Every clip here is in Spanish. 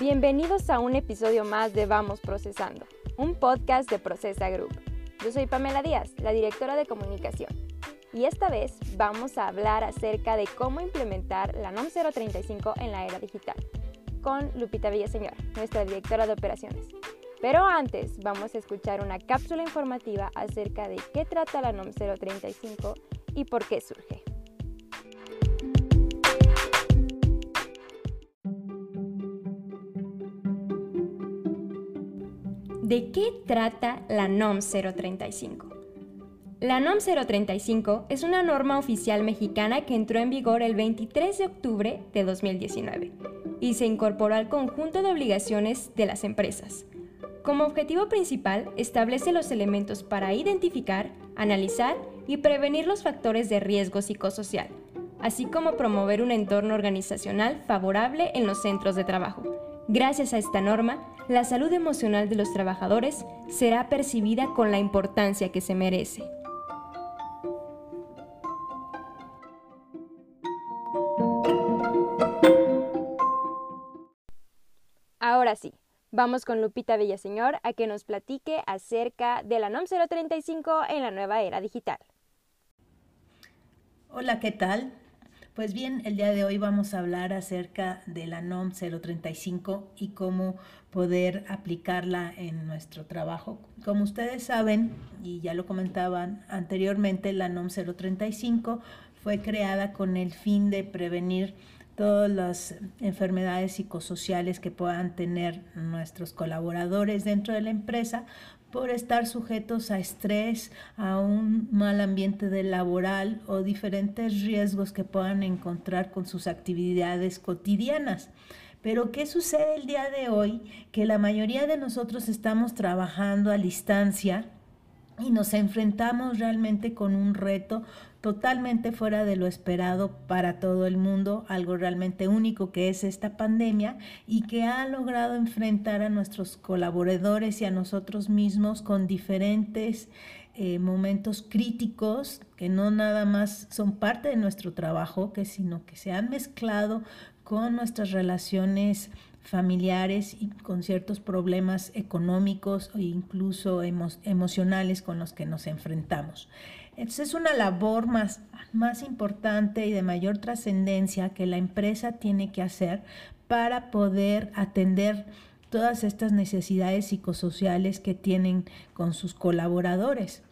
Bienvenidos a un episodio más de Vamos Procesando, un podcast de Procesa Group. Yo soy Pamela Díaz, la directora de comunicación, y esta vez vamos a hablar acerca de cómo implementar la NOM 035 en la era digital, con Lupita Villaseñor, nuestra directora de operaciones. Pero antes vamos a escuchar una cápsula informativa acerca de qué trata la NOM 035 y por qué surge. ¿De qué trata la NOM 035? La NOM 035 es una norma oficial mexicana que entró en vigor el 23 de octubre de 2019 y se incorporó al conjunto de obligaciones de las empresas. Como objetivo principal, establece los elementos para identificar, analizar y prevenir los factores de riesgo psicosocial, así como promover un entorno organizacional favorable en los centros de trabajo. Gracias a esta norma, la salud emocional de los trabajadores será percibida con la importancia que se merece. Ahora sí, vamos con Lupita Villaseñor a que nos platique acerca de la NOM 035 en la nueva era digital. Hola, ¿qué tal? Pues bien, el día de hoy vamos a hablar acerca de la NOM 035 y cómo poder aplicarla en nuestro trabajo. Como ustedes saben, y ya lo comentaban anteriormente, la NOM 035 fue creada con el fin de prevenir todas las enfermedades psicosociales que puedan tener nuestros colaboradores dentro de la empresa por estar sujetos a estrés, a un mal ambiente de laboral o diferentes riesgos que puedan encontrar con sus actividades cotidianas. Pero ¿qué sucede el día de hoy? Que la mayoría de nosotros estamos trabajando a distancia y nos enfrentamos realmente con un reto totalmente fuera de lo esperado para todo el mundo, algo realmente único que es esta pandemia y que ha logrado enfrentar a nuestros colaboradores y a nosotros mismos con diferentes eh, momentos críticos que no nada más son parte de nuestro trabajo, que sino que se han mezclado con nuestras relaciones familiares y con ciertos problemas económicos e incluso emocionales con los que nos enfrentamos. Entonces es una labor más, más importante y de mayor trascendencia que la empresa tiene que hacer para poder atender todas estas necesidades psicosociales que tienen con sus colaboradores.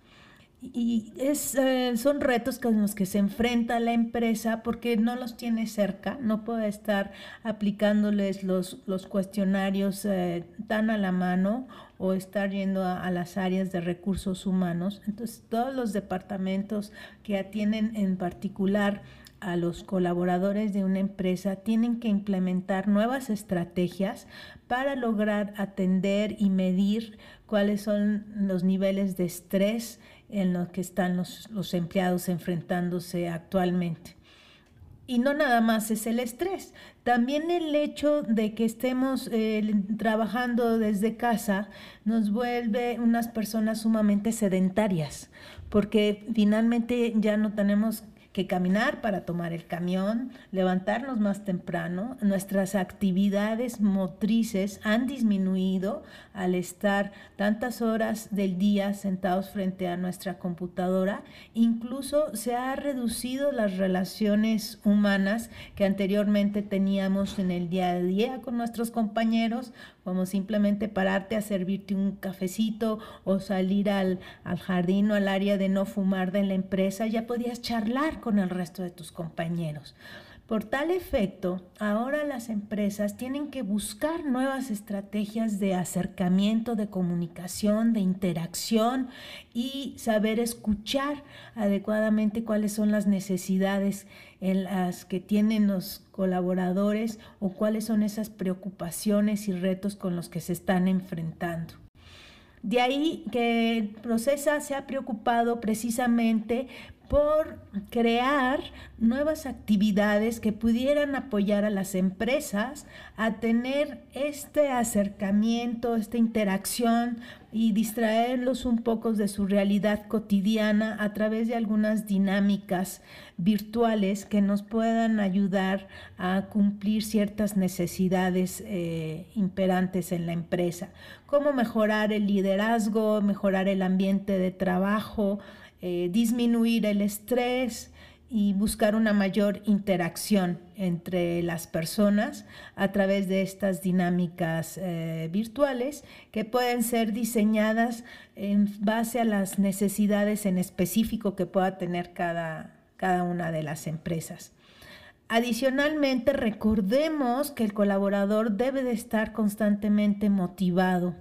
Y es, eh, son retos con los que se enfrenta la empresa porque no los tiene cerca, no puede estar aplicándoles los, los cuestionarios eh, tan a la mano o estar yendo a, a, las áreas de recursos humanos. Entonces, todos los departamentos que atienden en particular a los colaboradores de una empresa tienen que implementar nuevas estrategias para lograr atender y medir cuáles son los niveles de estrés en los que están los, los empleados enfrentándose actualmente. Y no nada más es el estrés, también el hecho de que estemos eh, trabajando desde casa nos vuelve unas personas sumamente sedentarias, porque finalmente ya no tenemos que caminar para tomar el camión, levantarnos más temprano. Nuestras actividades motrices han disminuido al estar tantas horas del día sentados frente a nuestra computadora. Incluso se ha reducido las relaciones humanas que anteriormente teníamos en el día a día con nuestros compañeros como simplemente pararte a servirte un cafecito o salir al, al jardín o al área de no fumar de la empresa, ya podías charlar con el resto de tus compañeros. Por tal efecto, ahora las empresas tienen que buscar nuevas estrategias de acercamiento, de comunicación, de interacción y saber escuchar adecuadamente cuáles son las necesidades en las que tienen los colaboradores o cuáles son esas preocupaciones y retos con los que se están enfrentando. De ahí que Procesa se ha preocupado precisamente por crear nuevas actividades que pudieran apoyar a las empresas a tener este acercamiento, esta interacción y distraerlos un poco de su realidad cotidiana a través de algunas dinámicas virtuales que nos puedan ayudar a cumplir ciertas necesidades eh, imperantes en la empresa, como mejorar el liderazgo, mejorar el ambiente de trabajo, eh, disminuir el estrés y buscar una mayor interacción entre las personas a través de estas dinámicas eh, virtuales que pueden ser diseñadas en base a las necesidades en específico que pueda tener cada, cada una de las empresas. Adicionalmente, recordemos que el colaborador debe de estar constantemente motivado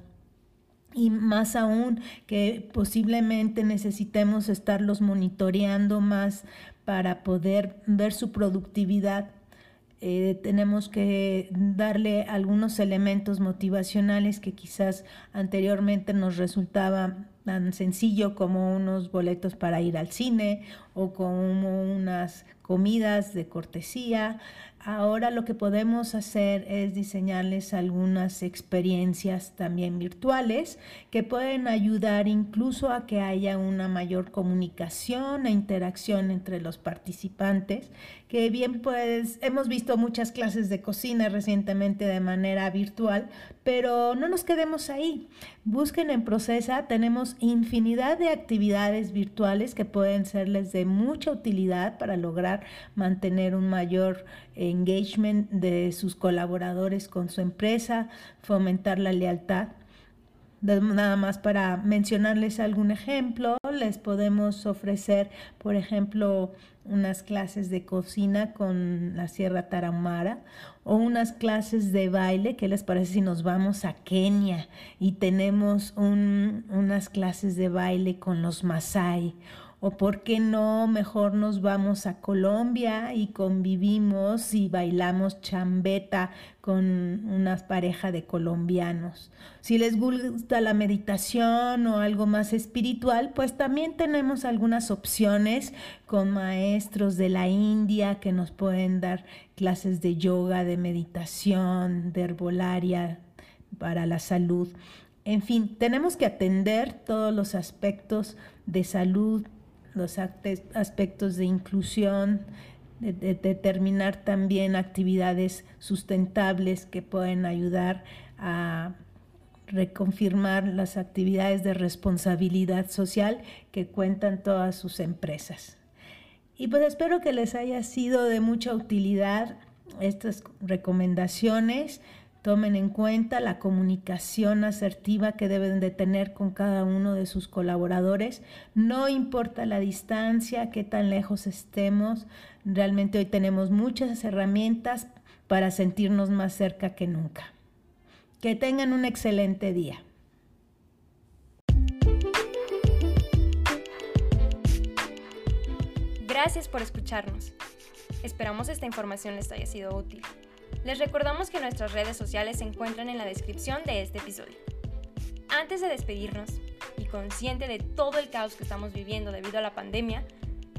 y más aún que posiblemente necesitemos estarlos monitoreando más para poder ver su productividad. Eh, tenemos que darle algunos elementos motivacionales que quizás anteriormente nos resultaba tan sencillo como unos boletos para ir al cine o como unas comidas de cortesía. Ahora lo que podemos hacer es diseñarles algunas experiencias también virtuales que pueden ayudar incluso a que haya una mayor comunicación e interacción entre los participantes, que bien pues hemos visto muchas clases de cocina recientemente de manera virtual, pero no nos quedemos ahí. Busquen en Procesa, tenemos infinidad de actividades virtuales que pueden serles de mucha utilidad para lograr mantener un mayor engagement de sus colaboradores con su empresa, fomentar la lealtad. Nada más para mencionarles algún ejemplo, les podemos ofrecer, por ejemplo, unas clases de cocina con la Sierra Tarahumara o unas clases de baile. ¿Qué les parece si nos vamos a Kenia y tenemos unas clases de baile con los Masai? O por qué no, mejor nos vamos a Colombia y convivimos y bailamos chambeta con una pareja de colombianos. Si les gusta la meditación o algo más espiritual, pues también tenemos algunas opciones con maestros de la India que nos pueden dar clases de yoga, de meditación, de herbolaria para la salud. En fin, tenemos que atender todos los aspectos de salud los aspectos de inclusión, de, determinar también actividades sustentables que pueden ayudar a reconfirmar las actividades de responsabilidad social que cuentan todas sus empresas. Y pues espero que les haya sido de mucha utilidad estas recomendaciones Tomen en cuenta la comunicación asertiva que deben de tener con cada uno de sus colaboradores. No importa la distancia, qué tan lejos estemos. Realmente hoy tenemos muchas herramientas para sentirnos más cerca que nunca. Que tengan un excelente día. Gracias por escucharnos. Esperamos esta información les haya sido útil. Les recordamos que nuestras redes sociales se encuentran en la descripción de este episodio. Antes de despedirnos, y consciente de todo el caos que estamos viviendo debido a la pandemia,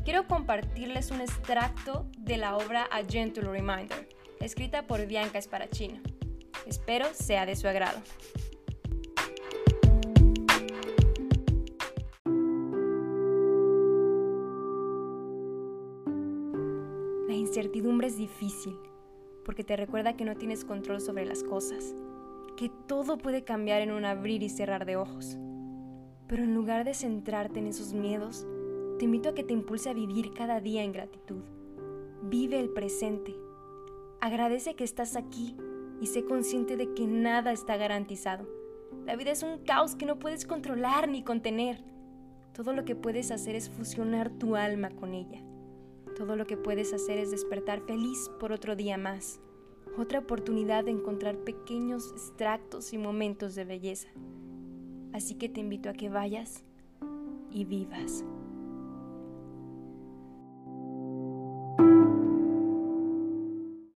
quiero compartirles un extracto de la obra A Gentle Reminder, escrita por Bianca Esparachino. Espero sea de su agrado. La incertidumbre es difícil porque te recuerda que no tienes control sobre las cosas, que todo puede cambiar en un abrir y cerrar de ojos. Pero en lugar de centrarte en esos miedos, te invito a que te impulse a vivir cada día en gratitud. Vive el presente. Agradece que estás aquí y sé consciente de que nada está garantizado. La vida es un caos que no puedes controlar ni contener. Todo lo que puedes hacer es fusionar tu alma con ella. Todo lo que puedes hacer es despertar feliz por otro día más, otra oportunidad de encontrar pequeños extractos y momentos de belleza. Así que te invito a que vayas y vivas.